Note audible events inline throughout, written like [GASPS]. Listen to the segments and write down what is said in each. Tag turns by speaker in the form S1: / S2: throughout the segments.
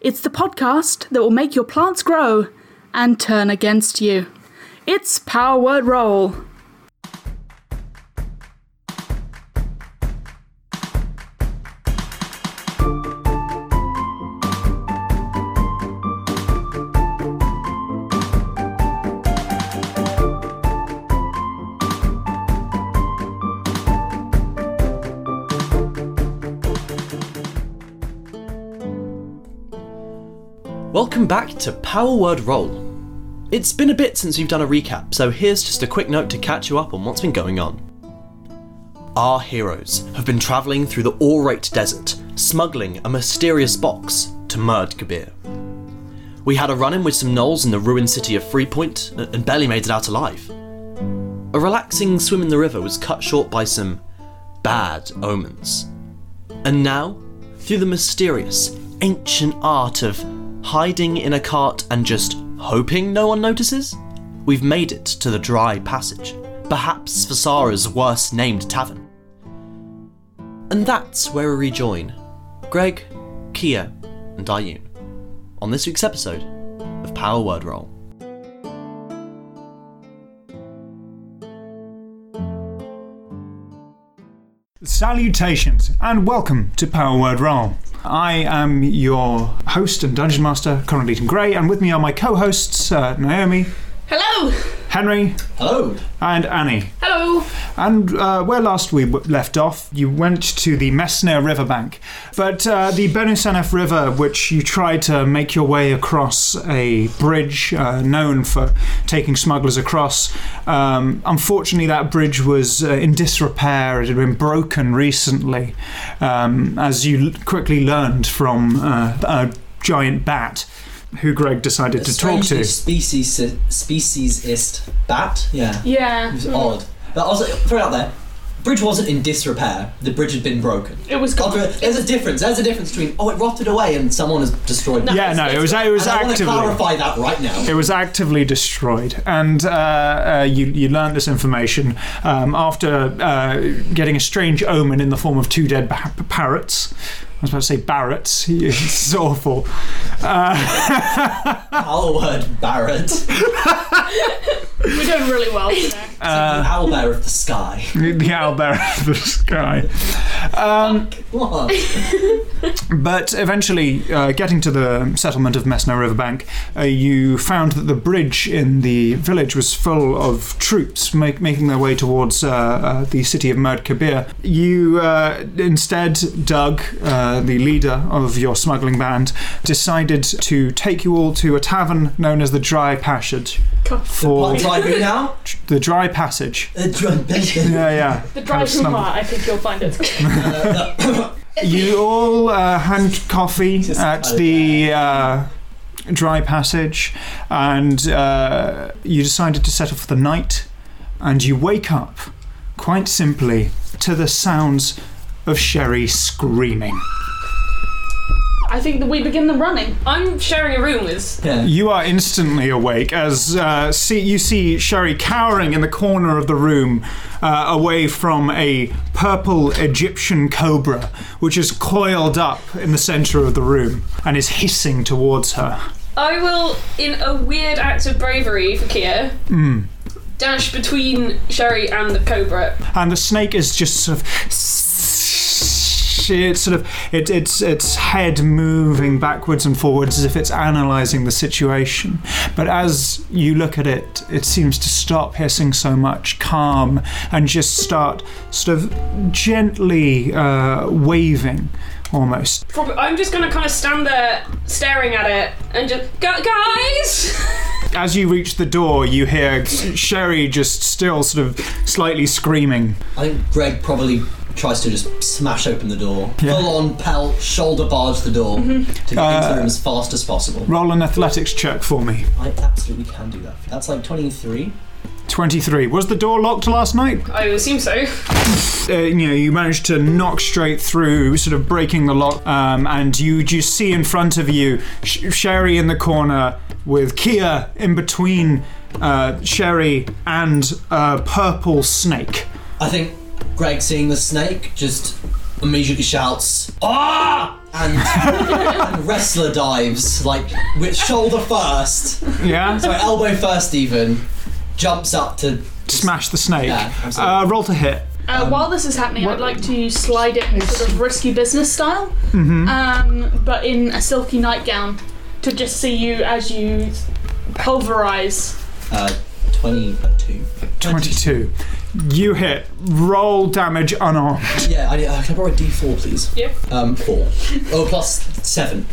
S1: It's the podcast that will make your plants grow and turn against you. It's Power Word Roll.
S2: Back to Power Word Roll. It's been a bit since we've done a recap, so here's just a quick note to catch you up on what's been going on. Our heroes have been travelling through the Aurate Desert, smuggling a mysterious box to Murd Kabir. We had a run in with some gnolls in the ruined city of Freepoint and barely made it out alive. A relaxing swim in the river was cut short by some bad omens. And now, through the mysterious, ancient art of hiding in a cart and just hoping no one notices, we've made it to the Dry Passage, perhaps Vasara's worst named tavern. And that's where we rejoin Greg, Kia, and Dayun on this week's episode of Power Word Roll.
S3: Salutations and welcome to Power Word Roll. I am your host and dungeon master, Conrad Eaton Gray, and with me are my co-hosts uh, Naomi,
S1: Hello!
S3: Henry,
S2: Hello!
S3: and Annie.
S1: Hello!
S3: And uh, where last we left off, you went to the Messner riverbank, but uh, the Benusanef River, which you tried to make your way across a bridge uh, known for taking smugglers across. Um, unfortunately, that bridge was uh, in disrepair. It had been broken recently, um, as you l- quickly learned from uh, a giant bat. Who Greg decided to talk
S4: Strangely
S3: to.
S4: Species speciesist bat. Yeah,
S1: Yeah.
S4: it was odd. But I was throw it out there. Bridge wasn't in disrepair. The bridge had been broken.
S1: It was
S4: After-
S1: gone.
S4: There's a difference. There's a difference between oh it rotted away and someone has destroyed it.
S3: Yeah, no, it was it was
S4: and I want to
S3: actively.
S4: clarify that right now.
S3: It was actively destroyed, and uh, uh, you you learned this information um, after uh, getting a strange omen in the form of two dead ba- parrots. I was about to say Barretts. [LAUGHS] It's awful. [LAUGHS]
S4: Our word Barrett,
S1: We're doing really well today.
S4: the owl bear of the sky.
S3: The owlbear of the sky.
S4: What?
S3: But eventually, uh, getting to the settlement of Messner Riverbank, uh, you found that the bridge in the village was full of troops make, making their way towards uh, uh, the city of Murd Kabir. You uh, instead, Doug, uh, the leader of your smuggling band, decided to take you all to a tavern known as the Dry Passage. For
S4: What drive you now?
S3: the Dry Passage.
S4: Uh, dr-
S3: Yeah, yeah. [LAUGHS]
S1: The
S3: Kind
S1: drive
S3: of
S1: through
S3: snub-
S1: I think you'll find it. [LAUGHS]
S3: You all uh, hand coffee
S4: Just
S3: at
S4: cut
S3: the uh, dry passage, and uh, you decided to settle for the night. And you wake up, quite simply, to the sounds of Sherry screaming.
S1: I think that we begin the running.
S5: I'm sharing a room with.
S4: Yeah.
S3: You are instantly awake as uh, see, you see Sherry cowering in the corner of the room, uh, away from a purple Egyptian cobra, which is coiled up in the center of the room and is hissing towards her.
S5: I will, in a weird act of bravery for Kia, dash between Sherry and the Cobra.
S3: and the snake is just sort of it's sort of it, it's its head moving backwards and forwards as if it's analyzing the situation. But as you look at it it seems to stop hissing so much calm and just start sort of gently uh, waving almost.
S5: I'm just gonna kind of stand there staring at it and just, "Gu- guys! [LAUGHS]
S3: as you reach the door you hear sherry just still sort of slightly screaming.
S4: I think Greg probably tries to just smash open the door,
S3: Yeah.
S4: full on pelt, shoulder barge the door to get into the room as fast as possible.
S3: roll an athletics check for me
S4: I absolutely can do that. That's like 23.
S3: 23 was the door locked last night
S5: I assume so. [LAUGHS]
S3: uh, you know, you manage to knock straight through, sort of breaking the lock, um, and you just see in front of you Sh- Sherry in the corner with Kia in between uh, Sherry and a purple snake.
S4: I think Greg, seeing the snake, just immediately shouts, Ah!
S2: and, [LAUGHS] and wrestler dives like with shoulder first,
S3: Yeah.
S2: sorry, elbow first even, jumps up to
S3: Smash the snake.
S2: Yeah, absolutely.
S3: uh, roll to hit.
S1: Uh, while this is happening, I'd like to slide it in sort of risky business style, um, but in a silky nightgown, to just see you as you pulverize.
S2: uh, twenty-two.
S3: 22. You hit. Roll damage unarmed.
S2: Yeah, I, uh, can I borrow a D4, please?
S5: Yep.
S2: Um, four. Oh, plus seven.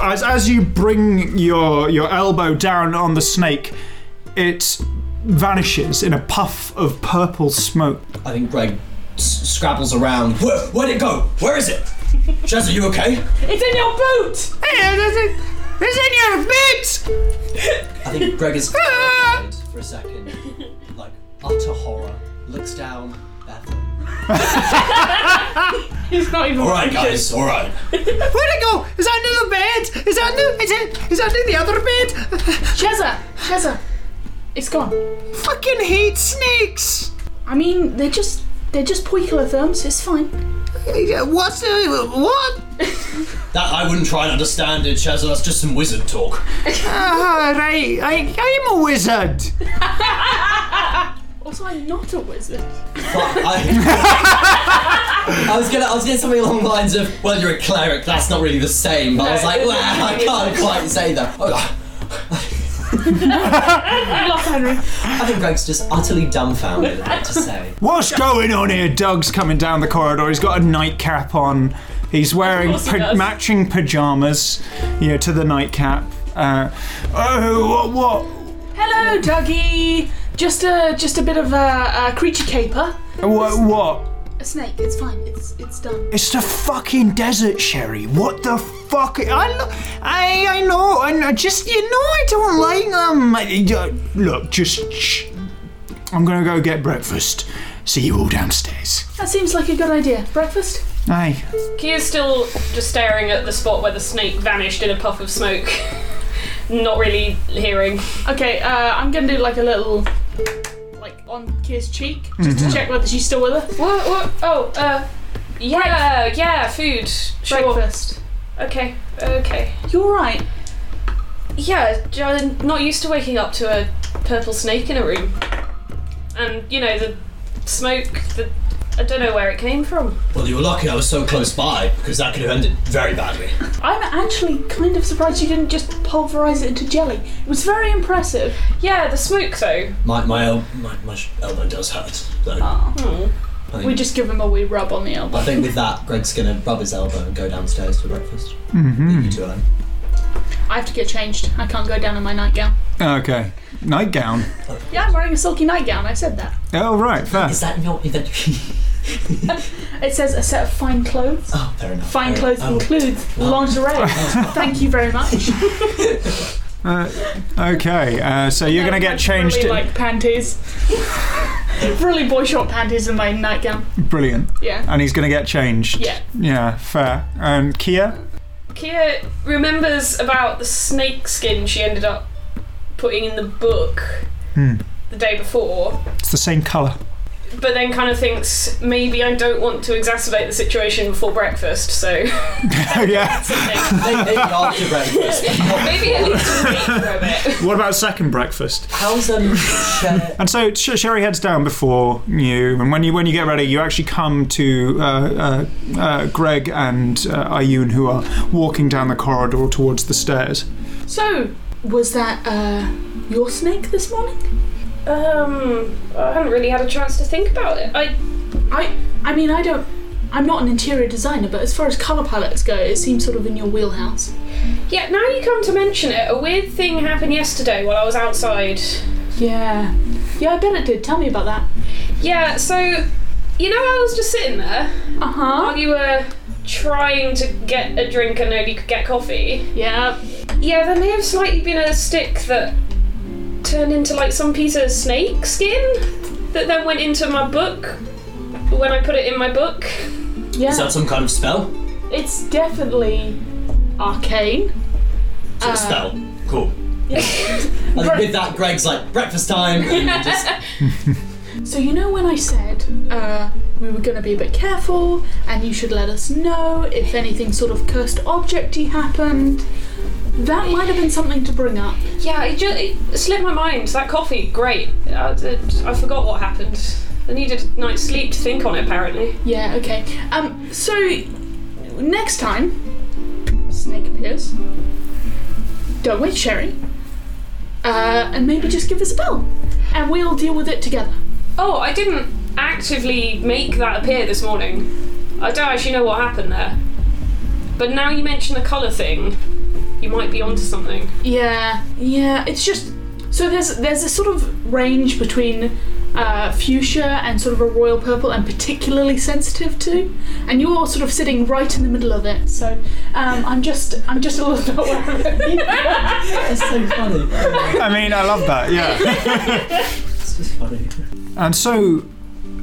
S3: As, as you bring your, your elbow down on the snake, it vanishes in a puff of purple smoke.
S2: I think Greg s- scrabbles around. Where, where'd it go? Where is it? Shaz, are you okay?
S1: It's in your boot!
S3: It's in your bit!
S2: I think Greg is terrified for a second. [LAUGHS] Like, utter horror. Looks down. Bathroom. [LAUGHS]
S1: He's not even.
S2: Alright, guys, alright. [LAUGHS]
S3: Where'd it go? Is that under the bed? Is that under, is it, is that under the other bed?
S1: Shezza! Shezza! It's gone.
S3: Fucking hate snakes!
S1: I mean, they're just. They're just poikilotherms, it's fine.
S3: What's the, what? [LAUGHS]
S2: That I wouldn't try and understand it, Shaz. That's just some wizard talk.
S3: Ah, right, I, I'm a wizard. [LAUGHS]
S1: Also, I'm not a wizard.
S2: Fuck, I, [LAUGHS] I was gonna, I was gonna say something along the lines of, "Well, you're a cleric. That's not really the same." But I was like, "Well, I can't quite say that." Oh,
S1: Lost Henry.
S2: I think Greg's just utterly dumbfounded at what to say.
S3: What's going on here? Doug's coming down the corridor. He's got a nightcap on. He's wearing
S5: he
S3: pa- matching pajamas, you know, to the nightcap. Uh, oh, what? what?
S1: Hello, Dougie! Just a just a bit of a, a creature caper.
S3: What? What?
S1: A snake. It's fine. It's it's done.
S3: It's the fucking desert, Sherry. What the fuck? I, lo- I, I know. I know. Just you know, I don't like them. I- uh, Look, just shh. I'm gonna go get breakfast. See you all downstairs.
S1: That seems like a good idea. Breakfast.
S3: Aye.
S5: Kia's still just staring at the spot where the snake vanished in a puff of smoke. [LAUGHS] Not really hearing.
S1: Okay. Uh, I'm gonna do like a little, like on Kia's cheek, just to check whether she's still with her.
S5: What? What? Oh, uh, yeah, yeah, food. Sure.
S1: Breakfast.
S5: Okay, okay.
S1: You're right.
S5: Yeah, j- I'm not used to waking up to a purple snake in a room. And, you know, the smoke, the. I don't know where it came from.
S2: Well, you were lucky I was so close by because that could have ended very badly.
S1: I'm actually kind of surprised you didn't just pulverize it into jelly. It was very impressive.
S5: Yeah, the smoke, though.
S2: My my el- my, my sh- elbow does hurt. So
S1: Oh.
S2: I think,
S1: We just give him a wee rub on the elbow.
S2: I think with that, Greg's gonna rub his elbow and go downstairs for breakfast. Mm-hmm. You two alone.
S1: I have to get changed. I can't go down in my nightgown.
S3: Okay. Nightgown.
S1: Yeah, I'm wearing a silky nightgown. I said that.
S3: Oh right, fair.
S2: Is that not? Is [LAUGHS] that?
S1: It says a set of fine clothes.
S2: oh, fair enough.
S1: Fine
S2: fair
S1: clothes
S2: enough.
S1: includes lingerie. Thank you very much. [LAUGHS]
S3: Okay, uh, so you're gonna get changed.
S1: Really like panties. [LAUGHS] really boy short panties in my nightgown.
S3: Brilliant.
S1: Yeah.
S3: And he's gonna get changed.
S1: Yeah.
S3: Yeah, fair. And Kia?
S5: Kia remembers about the snake skin she ended up putting in the book the day before,
S3: It's the same colour.
S5: but then kind of thinks maybe I don't want to exacerbate the situation before breakfast, so [LAUGHS] [LAUGHS]
S3: yeah.
S2: Maybe maybe after breakfast. [LAUGHS]
S5: maybe at least wait for a bit.
S3: What about second breakfast?
S2: How's um? Cher-
S3: And so Sh- Sherry heads down before you, and when you when you get ready, you actually come to uh, uh, uh, Greg and uh, Ayun, who are walking down the corridor towards the stairs.
S1: So, was that uh, your snake this morning?
S5: Um, I haven't really had a chance to think about it. I
S1: I I mean I don't I'm not an interior designer, but as far as colour palettes go, it seems sort of in your wheelhouse.
S5: yeah. Now you come to mention it, a weird thing happened yesterday while I was outside.
S1: Yeah. Yeah, I bet it did. Tell me about that.
S5: Yeah, so you know I was just sitting there
S1: Uh huh.
S5: while you were trying to get a drink and only could get coffee.
S1: Yeah.
S5: Yeah, there may have slightly been a stick that turned into like some piece of snake skin that then went into my book when I put it in my book.
S1: Yeah.
S2: Is that some kind of spell?
S1: it's definitely arcane.
S2: Is it a
S1: Uh,
S2: spell? Cool. [LAUGHS] I think with that, Greg's like breakfast time, and just [LAUGHS]
S1: So you know when I said uh, we were going to be a bit careful, and you should let us know if anything sort of cursed objecty happened. That might have been something to bring up.
S5: Yeah, it just it slipped my mind. That coffee, great. I, I forgot what happened. I needed a night's sleep to think on it, apparently.
S1: Yeah, okay. Um, so next time Snake appears, don't wait, Sherry. Uh, and maybe just give us a bell, and we'll deal with it together.
S5: Oh, I didn't actively make that appear this morning. I don't actually know what happened there. But now you mention the colour thing, you might be onto something.
S1: Yeah, yeah. It's just so there's there's a sort of range between uh, fuchsia and sort of a royal purple, and particularly sensitive to, and you're sort of sitting right in the middle of it. So um, I'm just I'm just a little bit aware [LAUGHS] of.
S4: That's so funny.
S3: I mean, I love that. Yeah. [LAUGHS]
S4: It's just funny.
S3: And so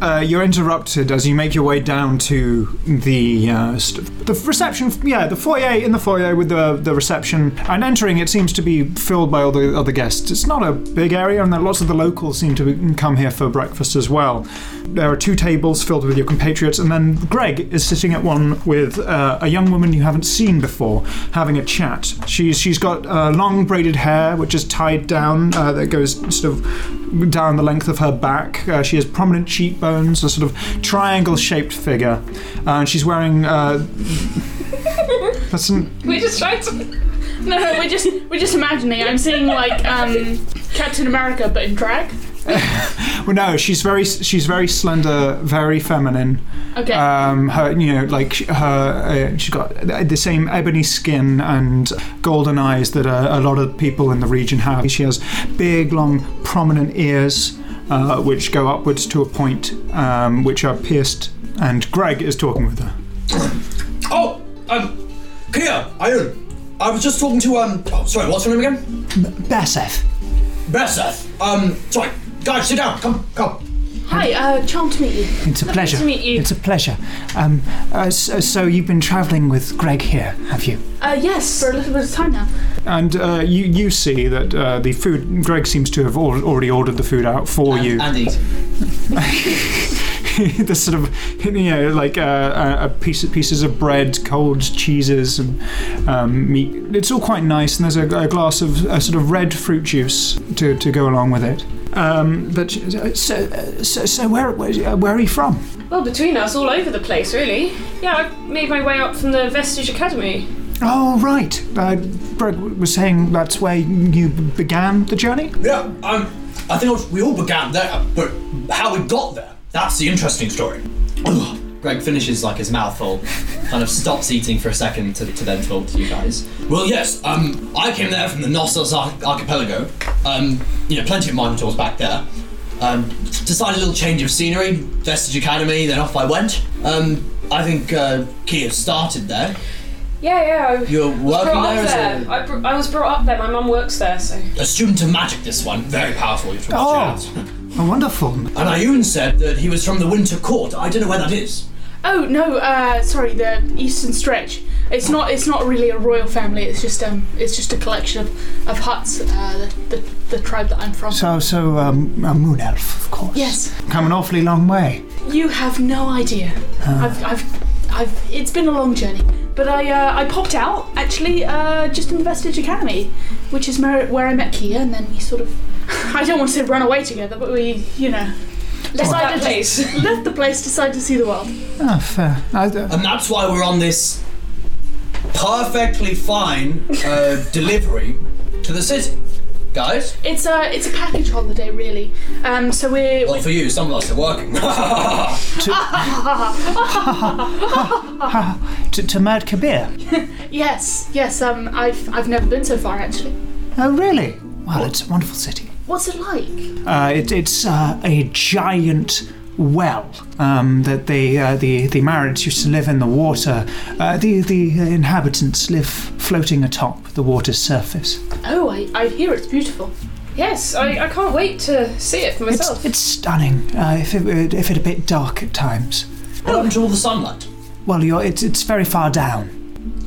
S3: uh, you're interrupted as you make your way down to the uh, st- the reception. Yeah, the foyer in the foyer with the the reception. And entering, it seems to be filled by all the other guests. It's not a big area, and lots of the locals seem to come here for breakfast as well. There are two tables filled with your compatriots, and then Greg is sitting at one with uh, a young woman you haven't seen before, having a chat. She's she's got uh, long braided hair, which is tied down, uh, that goes sort of down the length of her back. Uh, she has prominent cheekbones, a sort of triangle-shaped figure, uh, and she's wearing. Uh, that's an, [LAUGHS]
S5: We just tried to.
S1: No, no, we're just we're just imagining. I'm seeing like um, Captain America, but in drag. [LAUGHS]
S3: well, no, she's very she's very slender, very feminine.
S1: Okay.
S3: Um, her, you know, like her, uh, she's got the same ebony skin and golden eyes that uh, a lot of people in the region have. She has big, long, prominent ears, uh, which go upwards to a point, um, which are pierced. And Greg is talking with her.
S2: Oh, um, Kia, Iron. I was just talking to, um, oh, sorry, what's your name again?
S3: Beseth.
S2: Besseth. Um, sorry. Guys, sit down. Come, come.
S1: Hi, uh, charmed to meet you.
S3: It's a pleasure.
S1: to meet you.
S3: It's a pleasure. Um, uh, so, so you've been travelling with Greg here, have you?
S1: Uh, yes, for a little bit of time now.
S3: And uh, you you see that uh, the food. Greg seems to have al- already ordered the food out for you.
S4: And eat. [LAUGHS]
S3: the sort of you know like uh, a piece of pieces of bread, cold cheeses, and um, meat. It's all quite nice, and there's a, a glass of a sort of red fruit juice to, to go along with it. Um, but so, so, so where, where where are you from?
S5: Well, between us, all over the place, really. Yeah, I made my way up from the Vestige Academy.
S3: Oh right, uh, Greg was saying that's where you began the journey.
S2: Yeah, um, I think we all began there, but how we got there, that's the interesting story. [SIGHS]
S4: Greg finishes like his mouth full, kind of stops eating for a second to, to then talk to you guys.
S2: Well, yes, um, I came there from the Knossos Arch- Archipelago. Um, you know, plenty of Minotaurs back there. Um, decided a little change of scenery, Vestige Academy, then off I went. Um, I think uh, Kia started there.
S5: Yeah, yeah. I
S2: You're
S5: was
S2: working
S5: brought
S2: there
S5: up
S2: as
S5: there.
S2: a,
S5: I, br- I was brought up there. My mum works there, so.
S2: a student of magic, this one. Very powerful, you should
S3: Oh.
S2: watch out.
S3: Oh, wonderful.
S2: And Ayun said that he was from the Winter Court. I don't know where that is.
S1: Oh no, uh, sorry, the Eastern Stretch. It's not. It's not really a royal family. It's just um. It's just a collection of, of huts. Uh, the, the the tribe that I'm from.
S3: So so um, a moon elf, of course.
S1: Yes.
S3: Come an awfully long way.
S1: You have no idea. I've, I've, I've. It's been a long journey, but I, uh, I popped out actually, uh, just in the Vestige Academy, which is where, where I met Kia, and then we sort of. [LAUGHS] I don't want to say run away together, but we, you know, decided
S5: that place.
S1: to [LAUGHS] left the place, decided to see the world.
S3: Ah, fair. I, uh,
S2: And that's why we're on this perfectly fine uh, [LAUGHS] delivery to the city. Guys?
S1: It's a, it's a package holiday, really. Um, so we're.
S2: Well, for you, some of us are working. [LAUGHS]
S3: to, to Mad Kabir.
S1: Yes, yes. Um, I've, I've never been so far actually.
S3: Oh, really? Well, it's a wonderful city.
S1: What's it like?
S3: Uh, it, it's uh, a giant well um, that they, uh, the the Marids used to live in the water. Uh, the the inhabitants live floating atop the water's surface.
S1: Oh, I, I hear it's beautiful.
S5: Yes, I, I can't wait to see it for myself.
S3: it's stunning. Uh, if it if it a bit dark at times.
S2: what happened to all the sunlight?
S3: Well, you're, it's it's very far down.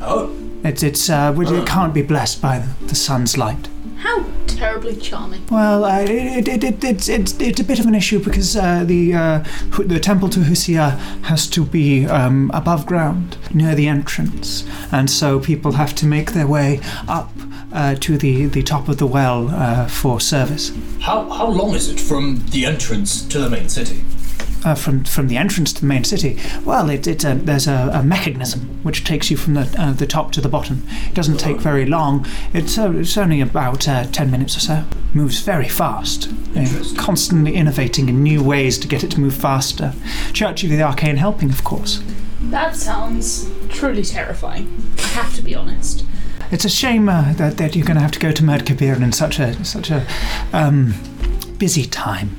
S2: Oh.
S3: It's it's uh, it can't be blessed by the, the sun's light.
S1: How terribly charming.
S3: Well, uh, it, it, it, it's, it's, it's a bit of an issue because uh, the uh, the temple to Husia has to be um, above ground near the entrance, and so people have to make their way up uh, to the, the top of the well uh, for service.
S2: How how long is it from the entrance to the main city?
S3: Uh, from from the entrance to the main city, well, it, it's a, there's a, a mechanism which takes you from the uh, the top to the bottom. It doesn't take very long. It's uh, it's only about uh, ten minutes or so. Moves very fast. Uh, constantly innovating in new ways to get it to move faster. Church of the Arcane helping, of course.
S1: That sounds truly terrifying. I have to be honest.
S3: It's a shame uh, that, that you're going to have to go to Merdkabir in such a such a um, busy time.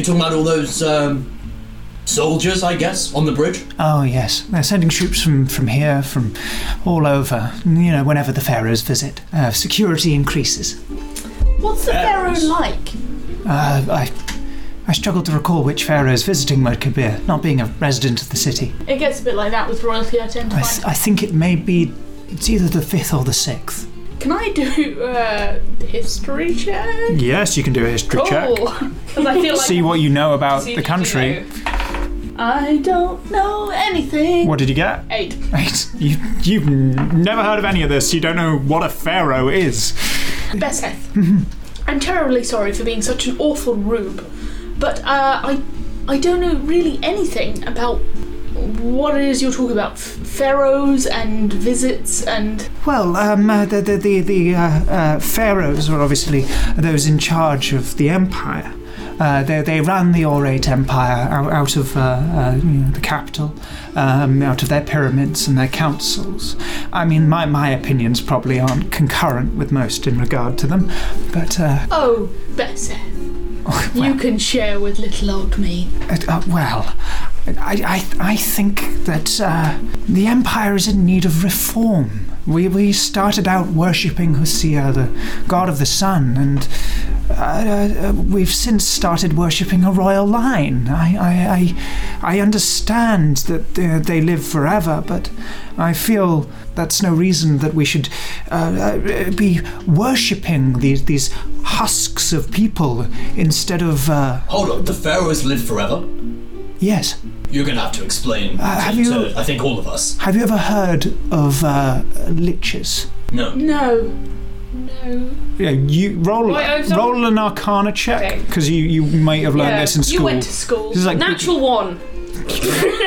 S1: Oh,
S2: Are you talking about all those um, soldiers, I guess, on the bridge?
S3: Oh yes, they're sending troops from from here, from all over. You know, whenever the pharaohs visit, uh, security increases.
S1: what's the pharaoh
S2: Pharaohs.
S1: like?
S3: Uh, I I struggle to recall which pharaoh is visiting Merdkabir, not being a resident of the city.
S1: It gets a bit like that with royalty. I tend to
S3: I, th- I think it may be. It's either the fifth or the sixth.
S1: Can I do uh, history check?
S3: Yes, you can do a history
S1: Cool. [LAUGHS] Because I feel like
S3: See what you know about
S5: See
S3: the
S5: if you
S3: country.
S1: I don't know anything.
S3: What did you get?
S1: Eight. [LAUGHS]
S3: Eight. You, you've never heard of any of this. You don't know what a pharaoh is.
S1: Besseth. [LAUGHS] I'm terribly sorry for being such an awful rube, but uh, I I don't know really anything about what it is you're talking about. F- pharaohs and visits and
S3: Well, um, uh, the the the, the uh, uh, pharaohs were obviously those in charge of the empire. Uh, they, they ran the Aurate Empire out, out of uh, uh, you know, the capital, um, out of their pyramids and their councils. I mean, my, my opinions probably aren't concurrent with most in regard to them, but uh,
S1: oh, Besseth, [LAUGHS] you
S3: well,
S1: can share with little old me.
S3: uh, uh, well, I, I, I think that uh, the empire is in need of reform. We, we started out worshipping Husia, the god of the sun, and uh, uh, we've since started worshipping a royal line. I, I, I, I understand that uh, they live forever, but I feel that's no reason that we should uh, uh, be worshipping these, these husks of people instead of. Uh,
S2: Hold on, the pharaohs live forever?
S3: Yes.
S2: You're gonna have to explain
S3: Uh,
S2: to,
S3: you-
S2: to, I think, all of us.
S3: Have you ever heard of uh, liches?
S2: No.
S1: No. No.
S3: Yeah, you roll
S5: Wait, I'm
S3: roll an Arcana check
S5: Okay.
S3: because you, you might have learned
S5: Yeah,
S3: this in school.
S1: You went to school.
S3: This is like
S5: Natural one. [LAUGHS]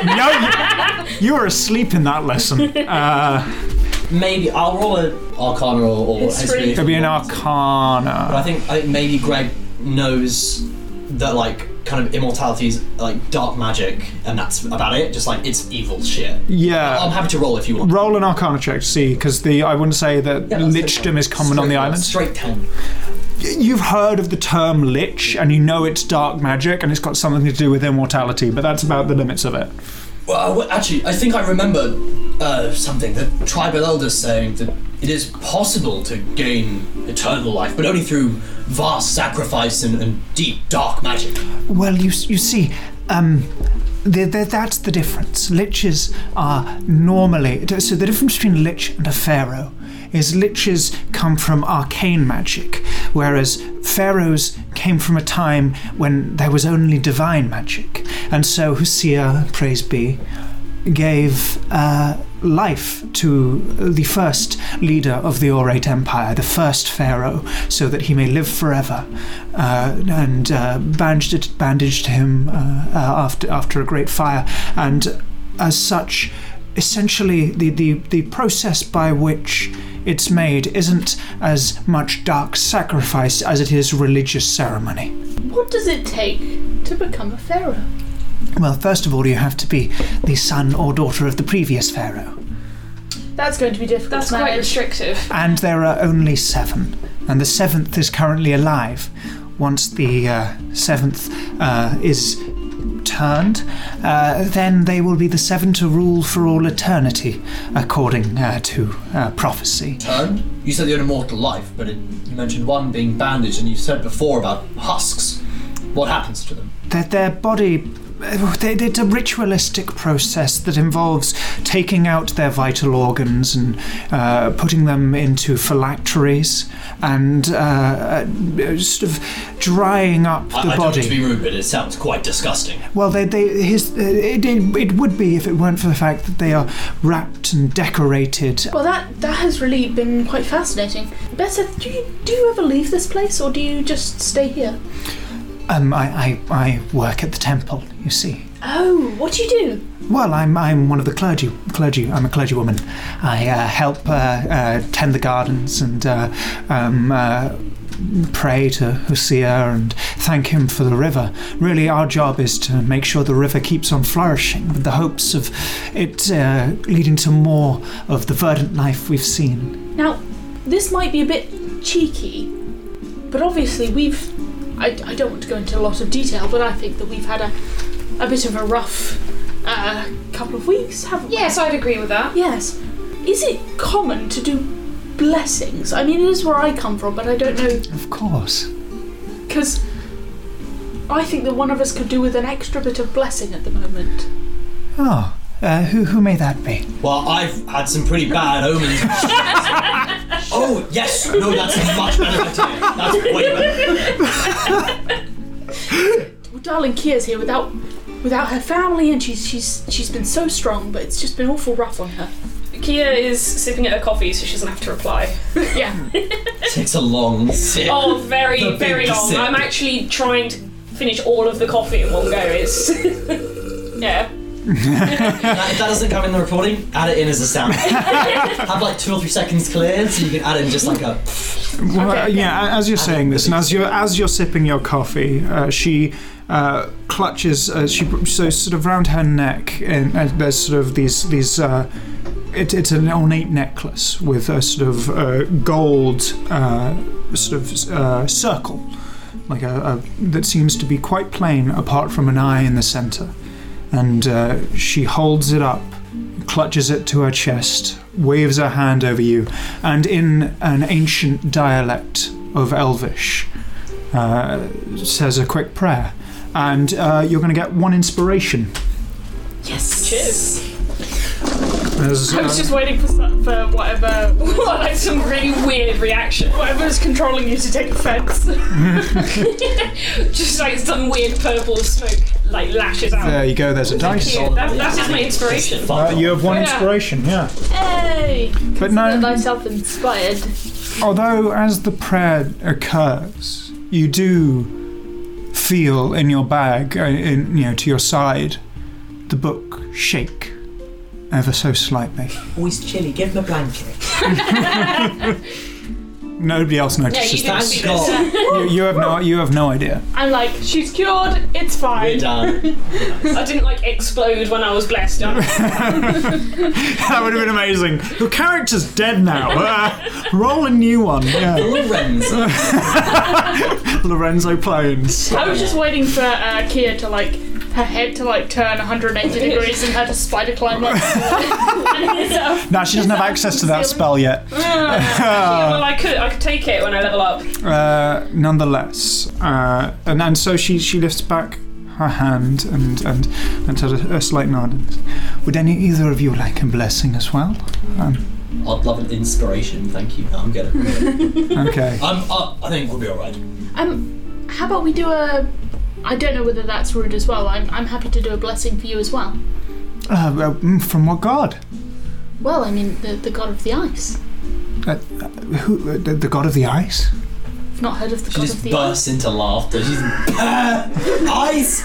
S3: no, you, you were asleep in that lesson. [LAUGHS] Uh,
S2: Maybe I'll roll an Arcana or, or
S1: History.
S2: History.
S3: it'll be an
S2: want. But I think I think maybe Greg knows that like kind of immortality is like dark magic, and that's about it. Just like it's evil shit.
S3: Yeah.
S2: I'm happy to roll if you want.
S3: roll an Arcana check to see because the I wouldn't say that
S2: Yeah, that's
S3: lichdom is common on
S2: Straight-
S3: the island.
S2: Straight ten.
S3: You've heard of the term lich and you know it's dark magic and it's got something to do with immortality, but that's about the limits of it.
S2: Well, well, actually, I think I remember uh, something. The tribal elders saying that it is possible to gain eternal life, but only through vast sacrifice and, and deep dark magic.
S3: Well, you you see, um, that's the difference. Liches are normally so the difference between a lich and a pharaoh is liches come from arcane magic, whereas pharaohs came from a time when there was only divine magic, and so Husia, praise be, gave uh, life to the first leader of the Aurate Empire, the first pharaoh, so that he may live forever, uh, and uh, bandaged, bandaged him uh, uh, after after a great fire, and as such, essentially the, the, the process by which it's made isn't as much dark sacrifice as it is religious ceremony.
S1: What does it take to become a pharaoh?
S3: Well, first of all, you have to be the son or daughter of the previous pharaoh.
S1: That's going to be difficult.
S5: That's quite restrictive.
S3: And there are only seven, and the seventh is currently alive. Once the uh, seventh uh, is turned, uh, then they will be the seven to rule for all eternity, according uh, to uh, prophecy.
S2: Turned? You said they had immortal life, but it, you mentioned one being bandaged, and you said before about husks. What happens to them?
S3: Their, their body they- it's a ritualistic process that involves taking out their vital organs and uh, putting them into phylacteries and uh, uh, sort of drying up the
S2: I, I don't
S3: body.
S2: want to be rude, but it sounds quite disgusting.
S3: Well, they, they, his, uh, it, it, it would be if it weren't for the fact that they are wrapped and decorated.
S1: Well, that that has really been quite fascinating. Bessa, do you do you ever leave this place, or do you just stay here?
S3: Um, I, I, I work at the temple, you see.
S1: Oh, what do you do?
S3: Well, I'm, I'm one of the clergy. Clergy. I'm a clergywoman. I uh, help uh, uh, tend the gardens and uh, um, uh, pray to Husia and thank him for the river. Really, our job is to make sure the river keeps on flourishing with the hopes of it uh, leading to more of the verdant life we've seen.
S1: Now, this might be a bit cheeky, but obviously we've. I, I don't want to go into a lot of detail, but I think that we've had a, a bit of a rough uh, couple of weeks, haven't we?
S5: Yes, I'd agree with that.
S1: Yes. Is it common to do blessings? I mean, it is where I come from, but I don't know
S3: Of course.
S1: because I think that one of us could do with an extra bit of blessing at the moment.
S3: Oh, uh, who, who may that be?
S2: Well, I've had some pretty bad omens. [LAUGHS] oh, yes! No, that's much better idea. That's way better.
S1: Well, darling Kia's here without without her family, and she's she's she's been so strong, but it's just been awful rough on her.
S5: Kia is sipping at her coffee, so she doesn't have to reply.
S1: Yeah. [LAUGHS]
S2: Takes a long sip.
S5: Oh, very,
S2: The
S5: very long.
S2: sip.
S5: I'm actually trying to finish all of the coffee in one go. It's [LAUGHS] yeah.
S2: That, if that doesn't come in the recording, add it in as a sound. [LAUGHS] Have like two or three seconds cleared, so you can add in just like a.
S3: Well,
S1: Okay,
S3: yeah, as you're saying this, and as you're as you're sipping your coffee, uh, she uh, clutches. Uh, she so sort of round her neck, and uh, there's sort of these these. Uh, it, it's an ornate necklace with a sort of uh, gold uh, sort of uh, circle, like a, a that seems to be quite plain apart from an eye in the centre, and uh, she holds it up clutches it to her chest, waves her hand over you, and in an ancient dialect of Elvish, uh, says a quick prayer. And uh, you're going to get one inspiration.
S1: Yes.
S5: Cheers.
S3: As,
S1: I was just waiting for some, for whatever [LAUGHS]
S5: like some really weird reaction.
S1: whatever's controlling you to take offence. [LAUGHS]
S5: Just like some weird purple smoke like lashes out.
S3: there you go. There's a dice.
S5: Cute. That, that is my inspiration.
S3: Uh, you have one
S5: Yeah.
S3: inspiration, yeah.
S1: hey.
S3: But
S1: Consider
S3: no,
S1: thyself inspired.
S3: although as the prayer occurs, you do feel in your bag, uh, in you know, to your side, the book shake ever so slightly.
S4: Always chilly. Give him a blanket. [LAUGHS]
S3: Nobody else notices
S5: you
S3: this.
S5: see
S2: God.
S5: this.
S3: You, you have no, you have no idea.
S1: I'm like, she's cured. It's
S2: We're
S1: fine.
S2: done. [LAUGHS]
S5: I didn't like explode when I was blessed. [LAUGHS]
S3: That would have been amazing. Your character's dead now. Uh, roll a new one. Yeah.
S2: Lorenzo.
S3: Lorenzo Plains.
S1: I was just waiting for uh, Kia to like her head to like turn 180 degrees and her to spider climb up. [LAUGHS] and
S3: Now she doesn't have access to that spell yet.
S5: Yeah, well, I could I could [LAUGHS] take it when I level up.
S3: Uh, nonetheless, uh, and and so she she lifts back her hand and and and does a, a slight nod. Would any either of you like a blessing as well? Um,
S2: I'd love an inspiration, thank you. No, I'm good. [LAUGHS]
S3: okay.
S2: I'm, uh, I think we'll be alright.
S1: um, how about we do a? I don't know whether that's rude as well. I'm I'm happy to do a blessing for you as well.
S3: Uh, well, mm, from what god?
S1: Well, I mean the the god of the ice.
S3: Uh, uh, who? Uh, the, the god of the ice?
S1: I've not heard of the
S2: She
S1: god
S2: just
S1: of the ice.
S2: bursts into laughter. She's [LAUGHS] ice.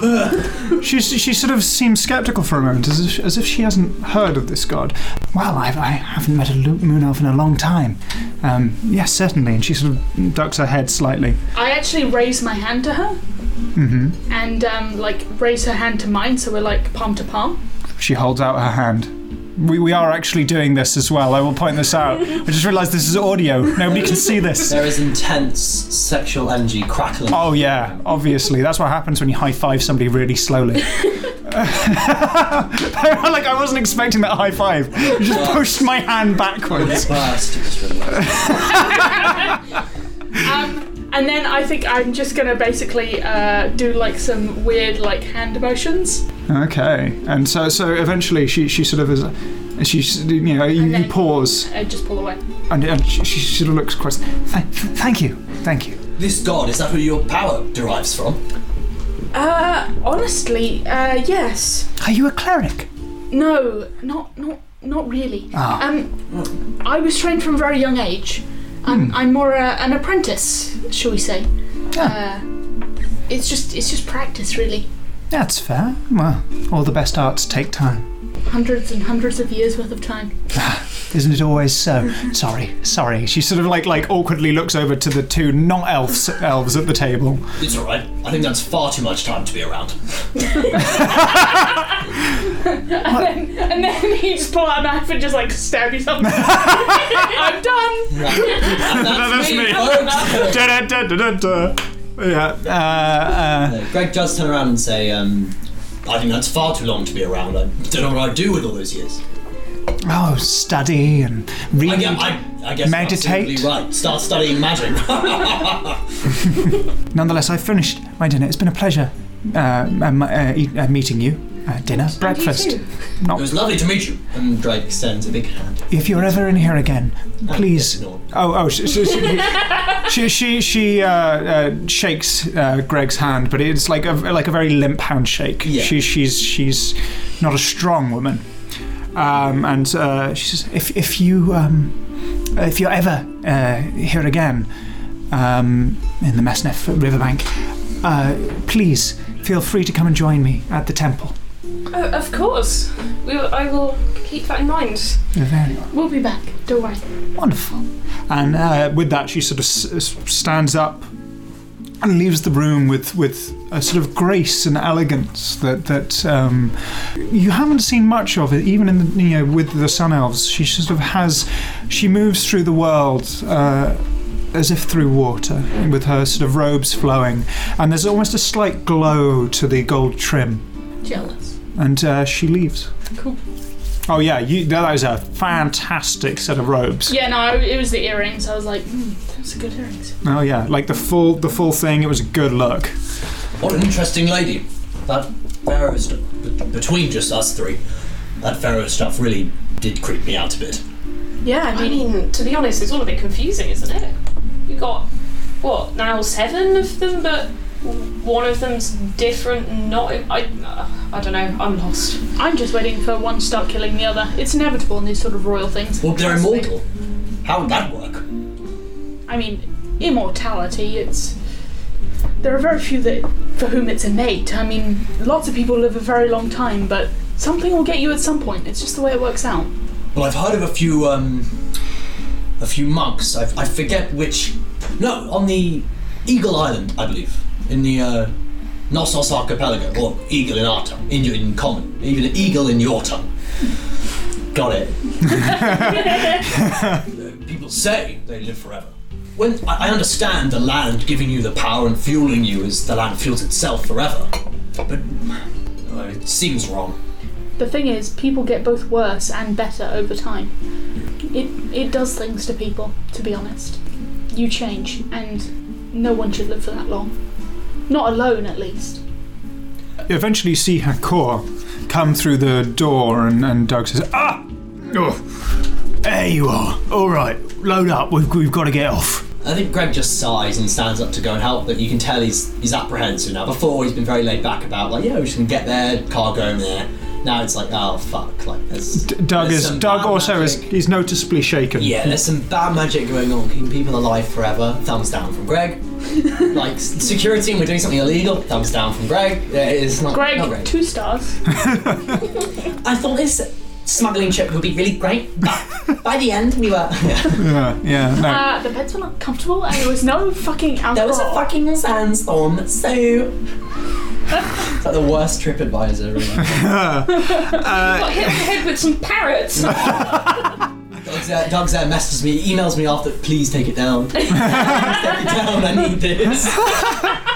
S2: [LAUGHS]
S3: She she sort of seems skeptical for a moment, as if as if she hasn't heard of this god. Well, I, I haven't met a lo- moon elf in a long time. Um, yes, certainly. And she sort of ducks her head slightly.
S1: I actually raise my hand to her
S3: hmm
S1: and um, like raise her hand to mine, so we're like palm to palm.
S3: She holds out her hand. We, we are actually doing this as well. I will point this out. [LAUGHS] I just realised this is audio. Nobody can see this.
S2: There is intense sexual energy crackling.
S3: Oh yeah, obviously. That's what happens when you high five somebody really slowly. [LAUGHS] [LAUGHS] like I wasn't expecting that high five. You just pushed my hand backwards.
S2: Burst.
S1: Um, And then I think I'm just gonna basically uh, do like some weird like hand motions.
S3: Okay, and so so eventually she she sort of is, she you know you, you pause
S1: I just pull away.
S3: and, and she, she sort of looks across. Th- thank you, thank you.
S2: This god, is that where your power derives from?
S1: Uh, honestly, uh, yes.
S3: Are you a cleric?
S1: No, not not not really.
S3: Ah.
S1: Um, I was trained from a very young age. I'm, I'm more uh, an apprentice, shall we say?
S3: Ah.
S1: Uh, it's just it's just practice, really.
S3: That's fair. Well, all the best arts take time.
S1: Hundreds and hundreds of years worth of time.
S3: Isn't it always so? sorry, sorry. She sort of like like awkwardly looks over to the two not elves elves at the table.
S2: It's alright. I think that's far too much time to be around.
S1: And then, and then you just pull out a knife and just like stab yourself. [LAUGHS] I'm done.
S2: That's
S3: me.
S2: folks.
S3: Da-da-da-da-da. Yeah. Uh, uh,
S2: Greg does turn around and say, um, I think that's far too long to be around. I don't know what I'd do with all those years.
S3: Oh, study and read.
S2: I, gue- I, I guess
S3: Meditate.
S2: You're right. Start studying magic. [LAUGHS] [LAUGHS]
S3: Nonetheless, I finished my dinner. It's been a pleasure uh, um, uh, eat, uh, meeting you. Uh, dinner, breakfast. Not
S2: it was lovely to meet you. And Drake extends a big hand.
S3: If you're ever in here again, please. Oh, oh, she she [LAUGHS] she, she, she uh, uh, shakes uh, Greg's hand, but it's like a like a very limp handshake.
S2: Yeah.
S3: She, she's she's not a strong woman, um, and uh, she says, if if you um, if you're ever uh, here again um, in the Mesnef riverbank, uh, please feel free to come and join me at the temple.
S5: Oh, of course. We, will- I will keep that in mind.
S3: You're very
S1: We'll be back. Don't worry.
S3: Wonderful. And uh, with that, she sort of s- s- stands up and leaves the room with, with a sort of grace and elegance that that um, you haven't seen much of it, even in the you know with the Sun Elves. She sort of has, she moves through the world. Uh, as if through water, with her sort of robes flowing, and there's almost a slight glow to the gold trim.
S1: Jealous.
S3: And uh, she leaves.
S1: Cool.
S3: Oh yeah, you, was a fantastic set of robes.
S1: Yeah, no, it was the earrings. I was like, hmm, those are good earrings.
S3: Oh yeah, like the full the full thing. It was a good look.
S2: What an interesting lady. That pharaoh stuff, be- between just us three, that pharaoh stuff really did creep me out a bit.
S1: Yeah, I
S5: I
S1: mean,
S5: mean, to be honest, it's all a bit confusing, isn't it? You got what now seven of them, but one of them's different. and Not I. Uh, I don't know. I'm lost.
S1: I'm just waiting for one to start killing the other. It's inevitable in these sort of royal things.
S2: Well, they're immortal. How would that work?
S1: I mean, immortality, it's. There are very few that for whom it's innate. I mean, lots of people live a very long time, but something will get you at some point. It's just the way it works out.
S2: Well, I've heard of a few, um, a few monks. I, I forget which. No, on the Eagle Island, I believe, in the uh, Knossos Archipelago, or Eagle in our tongue, in, in common, even Eagle in your tongue. Got it. [LAUGHS] People say they live forever. When I I understand the land giving you the power and fueling you as the land fuels itself forever, but uh, it seems wrong.
S1: The thing is, people get both worse and better over time. It it does things to people, to be honest. You change, and no one should live for that long. Not alone, at least.
S3: You eventually see Hakor come through the door, and, and Doug says, "Ah, oh, there you are. All right, load up. We've, we've got to get off."
S2: I think Greg just sighs and stands up to go and help, but you can tell he's he's apprehensive now. Before he's been very laid back about like, yeah, we're just gonna get there, car going there. Now it's like, oh fuck, like there's
S3: D- Doug
S2: there's
S3: is
S2: some
S3: Doug
S2: bad
S3: also is
S2: magic.
S3: he's noticeably shaken.
S2: Yeah, there's some bad magic going on, keeping people alive forever. Thumbs down from Greg. [LAUGHS] like security, and we're doing something illegal. Thumbs down from Greg. Yeah, it's not
S1: Greg,
S2: not great.
S1: two stars. [LAUGHS]
S2: I thought this smuggling trip would be really great, but [LAUGHS] by the end we were.
S3: yeah, yeah. No.
S1: Uh, the beds were not comfortable, and there was no fucking alcohol.
S2: There was a fucking sandstorm, so. it's [LAUGHS] like the worst trip advisor. Really. [LAUGHS]
S5: Uh, got hit on the head with some parrots.
S2: Doug's there, uh, Doug's there, uh, messages me, emails me after, please take it down. please take it down, I need this.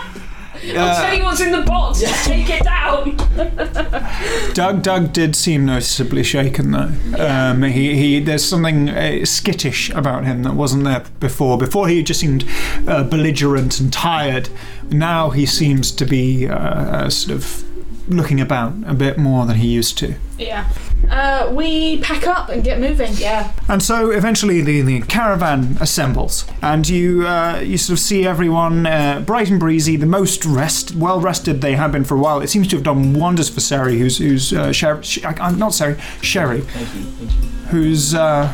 S5: I'll tell you what's in the box. Just take it down. [LAUGHS]
S3: Doug Doug did seem noticeably shaken though. Um, he, he there's something uh, skittish about him that wasn't there before. Before he just seemed uh, belligerent and tired. Now he seems to be uh, uh, sort of looking about a bit more than he used to.
S1: Yeah. Uh, we pack up and get moving.
S5: Yeah.
S3: And so eventually the, the caravan assembles, and you uh, you sort of see everyone uh, bright and breezy, the most rest, well rested they have been for a while. It seems to have done wonders for Sari, who's who's uh, Sher- Sh- uh, not Sari, Sherry,
S2: Thank you. Thank you.
S3: who's uh,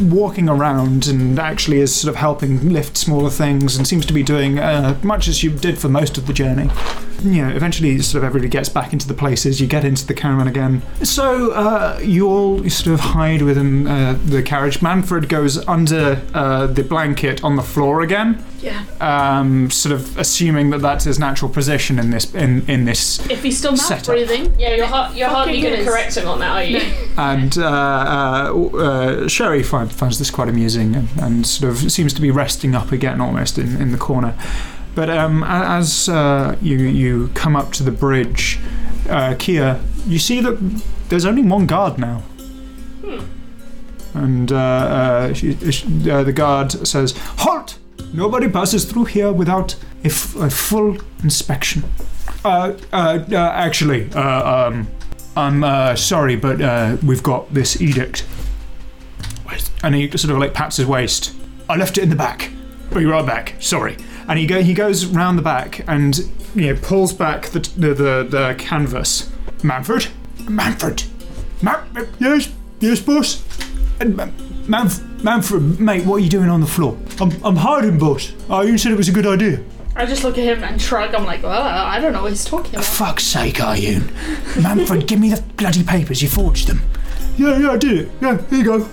S3: walking around and actually is sort of helping lift smaller things and seems to be doing uh, much as you did for most of the journey. You know, eventually sort of everybody gets back into the places, you get into the caravan again. So uh, you all sort of hide within uh, the carriage. Manfred goes under uh, the blanket on the floor again,
S1: Yeah.
S3: um, sort of assuming that that's his natural position in this in, in this
S1: If he's still mouth
S3: Setup.
S1: breathing.
S5: Yeah, you're, har- you're hardly going to correct him on that, are you?
S3: and uh, uh, uh, Sherry find, finds this quite amusing and, and sort of seems to be resting up again almost in, in the corner. But um, as uh, you you come up to the bridge, uh, Kia, you see that there's only one guard now. And uh, uh, she, she- uh, the guard says, "Halt! Nobody passes through here without a, f- a full inspection." Uh, uh, uh, actually, uh, um, I'm uh, sorry, but uh, we've got this edict. And he sort of like pats his waist. I left it in the back. Be right back. Sorry. And he go he goes round the back and you know pulls back the the the, the canvas. Manfred, Manfred, Man- yes, yes, boss. Uh, and Man- Manf- Manfred, mate, what are you doing on the floor? I'm I'm hiding, boss. Oh, you said it was a good idea.
S1: I just look at him and shrug. I'm like, well, I don't know what he's talking
S3: For fuck's sake, Aryoon. Manfred, give me the bloody papers. You forged them. Yeah, yeah, I did it. Yeah, here you go.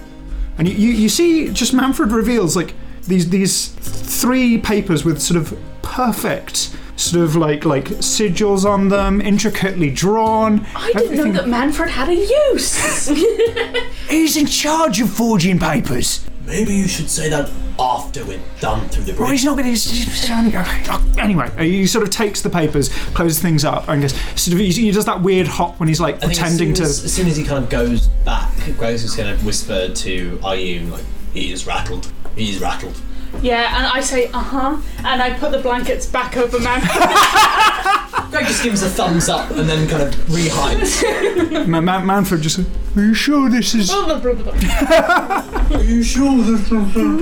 S3: And you, you, you see, just Manfred reveals like these these three papers with sort of perfect sort of like like sigils on them, intricately drawn.
S1: I didn't
S3: everything-
S1: know that Manfred had a use. [LAUGHS]
S3: He's in charge of forging papers.
S2: Maybe you should say that after we're done through the
S3: Well, he's not going to. Oh, anyway, uh, he sort of takes the papers, closes things up, and goes. Sort of, he, he does that weird hop when he's like
S2: I think
S3: pretending
S2: as
S3: to.
S2: as, as soon as he kind of goes back, Grace is going to whisper to Ayun, like, he is rattled. He is rattled.
S1: yeah, and I say, uh huh, and I put the blankets back over Manfred. [LAUGHS]
S2: Greg just gives a thumbs up and then kind of rehides. [LAUGHS]
S3: Ma- Ma- Manfred just. goes, Are you sure this is? [LAUGHS]
S2: Are you sure this is.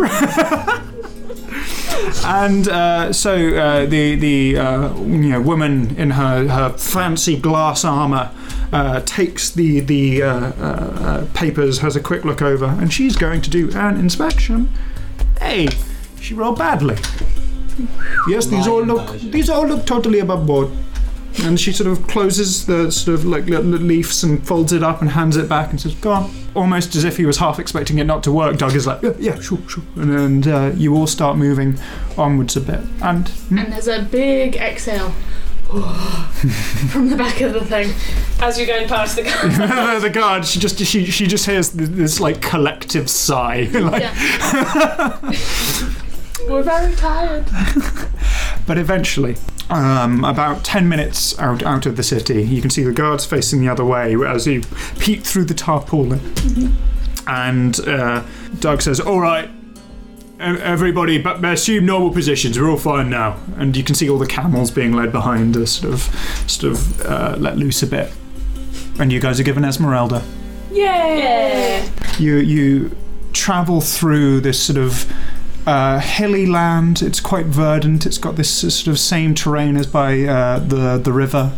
S3: And uh, so uh, the the uh, you know woman in her, her fancy glass armor uh, takes the the uh, uh, uh, papers, has a quick look over, and she's going to do an inspection. Hey, she rolled badly. Yes, these all look these all look totally above board. And she sort of closes the sort of like little leaves and folds it up and hands it back and says, "Go on." Almost as if he was half expecting it not to work. Doug is like, "Yeah, yeah sure, sure." And, and uh, you all start moving onwards a bit. And hmm,
S1: and there's a big exhale [GASPS] from the back of the thing.
S5: As you're going past the guy. [LAUGHS]
S3: the guard, she just she she just hears th- this like collective sigh. [LAUGHS] like,
S1: Yeah. [LAUGHS] We're very tired.
S3: But eventually, um, about 10 minutes out, out of the city, you can see the guards facing the other way as you peek through the tarpaulin. And uh, Doug says, All right, everybody, but assume normal positions. We're all fine now. And you can see all the camels being led behind us, sort of, sort of uh, let loose a bit. And you guys are given Esmeralda.
S5: Yeah.
S3: you you travel through this sort of uh, hilly land. It's quite verdant. It's got this sort of same terrain as by uh, the the river,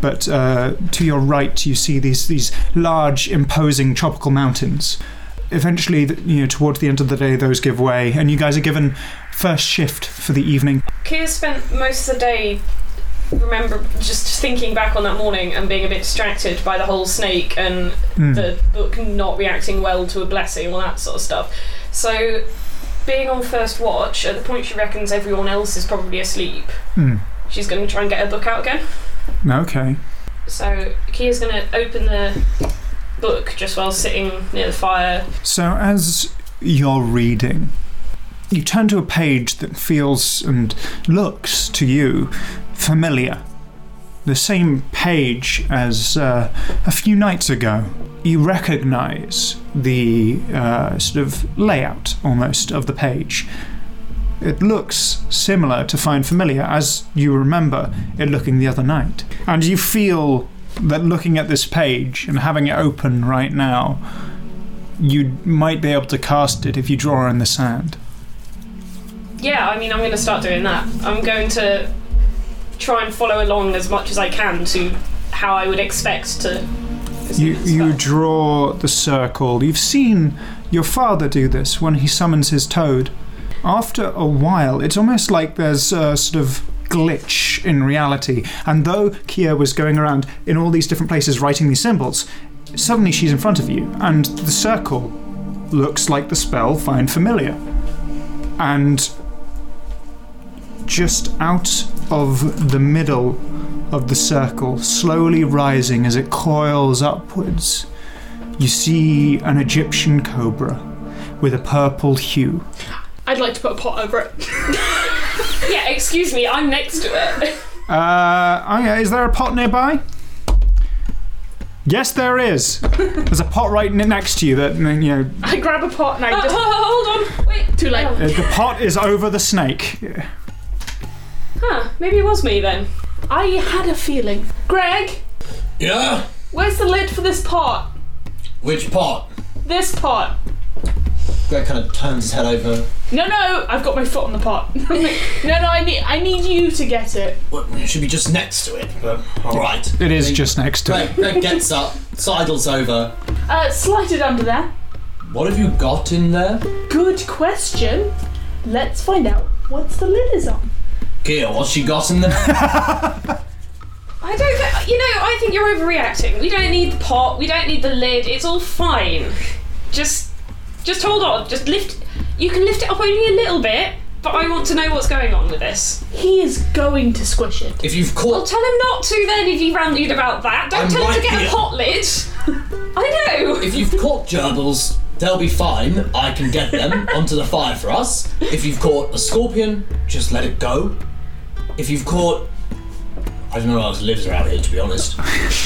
S3: but uh, to your right you see these these large, imposing tropical mountains. Eventually, you know, towards the end of the day, those give way, and you guys are given first shift for the evening.
S5: Kia spent most of the day remember just thinking back on that morning and being a bit distracted by the whole snake and
S3: Hmm.
S5: the book not reacting well to a blessing, all that sort of stuff. So, being on first watch, at the point she reckons everyone else is probably asleep,
S3: Hmm.
S5: she's going to try and get her book out again.
S3: Okay.
S5: So, Kia's going to open the book just while sitting near the fire.
S3: So as you're reading, you turn to a page that feels and looks to you familiar. The same page as uh, a few nights ago. You recognize the uh, sort of layout almost of the page. It looks similar to Find Familiar as you remember it looking the other night. And you feel that looking at this page and having it open right now, you might be able to cast it if you draw in the sand.
S5: Yeah, I mean, I'm going to start doing that. I'm going to try and follow along as much as I can to how I would expect to.
S3: You, you draw the circle. You've seen your father do this when he summons his toad. After a while, it's almost like there's a sort of glitch in reality. And though Kia was going around in all these different places writing these symbols, suddenly she's in front of you, and the circle looks like the spell Find Familiar. And just out of the middle of the circle, slowly rising as it coils upwards, you see an Egyptian cobra with a purple hue.
S1: I'd like to put a pot over it. [LAUGHS] [LAUGHS]
S5: Yeah, excuse me, I'm next to it. [LAUGHS]
S3: Uh, oh yeah, is there a pot nearby? Yes, there is. There's a pot right n- next to you that, you know,
S1: I grab a pot and I
S5: Uh,
S1: just. [LAUGHS]
S5: hold on, wait.
S1: Too late.
S3: Uh, the pot is over the snake.
S5: Huh, maybe it was me then.
S1: I had a feeling. Greg,
S2: Yeah?
S1: where's the lid for this pot?
S2: Which pot?
S1: This pot.
S2: Greg kind of turns his head over.
S1: No, no, I've got my foot on the pot. [LAUGHS] no, no, I need, I need you to get it.
S2: Well, it should be just next to it, but alright.
S3: It is just next to it.
S2: Greg, Greg gets up, sidles over.
S1: Uh, slide it under there.
S2: What have you got in there?
S1: Good question. Let's find out once the lid is on.
S2: Kia, what's she got in there? [LAUGHS]
S5: I don't. thi- You know, I think you're overreacting. We don't need the pot. We don't need the lid. It's all fine. Just, just hold on. Just lift. You can lift it up only a little bit, but I want to know what's going on with this.
S1: He is going to squish it.
S2: if you've caught.
S5: Well,
S2: caught.
S5: tell him not to then if he ranted about that. Don't
S2: I'm
S5: tell him
S2: right
S5: to get
S2: here.
S5: a pot lid. [LAUGHS] I know.
S2: If you've caught gerbils, they'll be fine. I can get them [LAUGHS] onto the fire for us. If you've caught a scorpion, just let it go. If you've caught. I don't know what else lives around here, to be honest.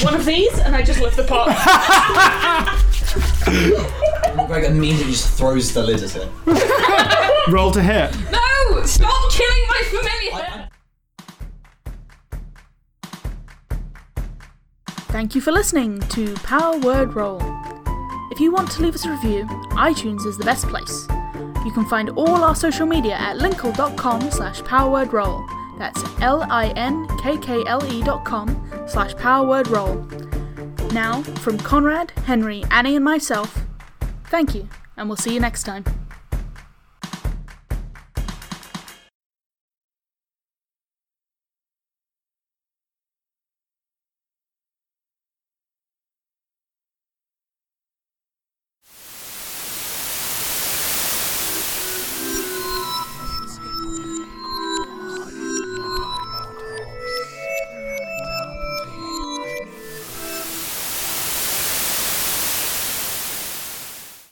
S1: One of these, and I just lift the pot. [LAUGHS]
S2: Greg immediately just throws the lid at it. [LAUGHS]
S3: Roll to hit.
S5: No! Stop killing my familiar!
S1: Thank you for listening to Power Word Roll. If you want to leave us a review, iTunes is the best place. You can find all our social media at linkkle.com slash powerwordroll. That's L-I-N-K-K-L-E dot com slash powerwordroll. Now, from Conrad, Henry, Annie and myself, thank you, and we'll see you next time.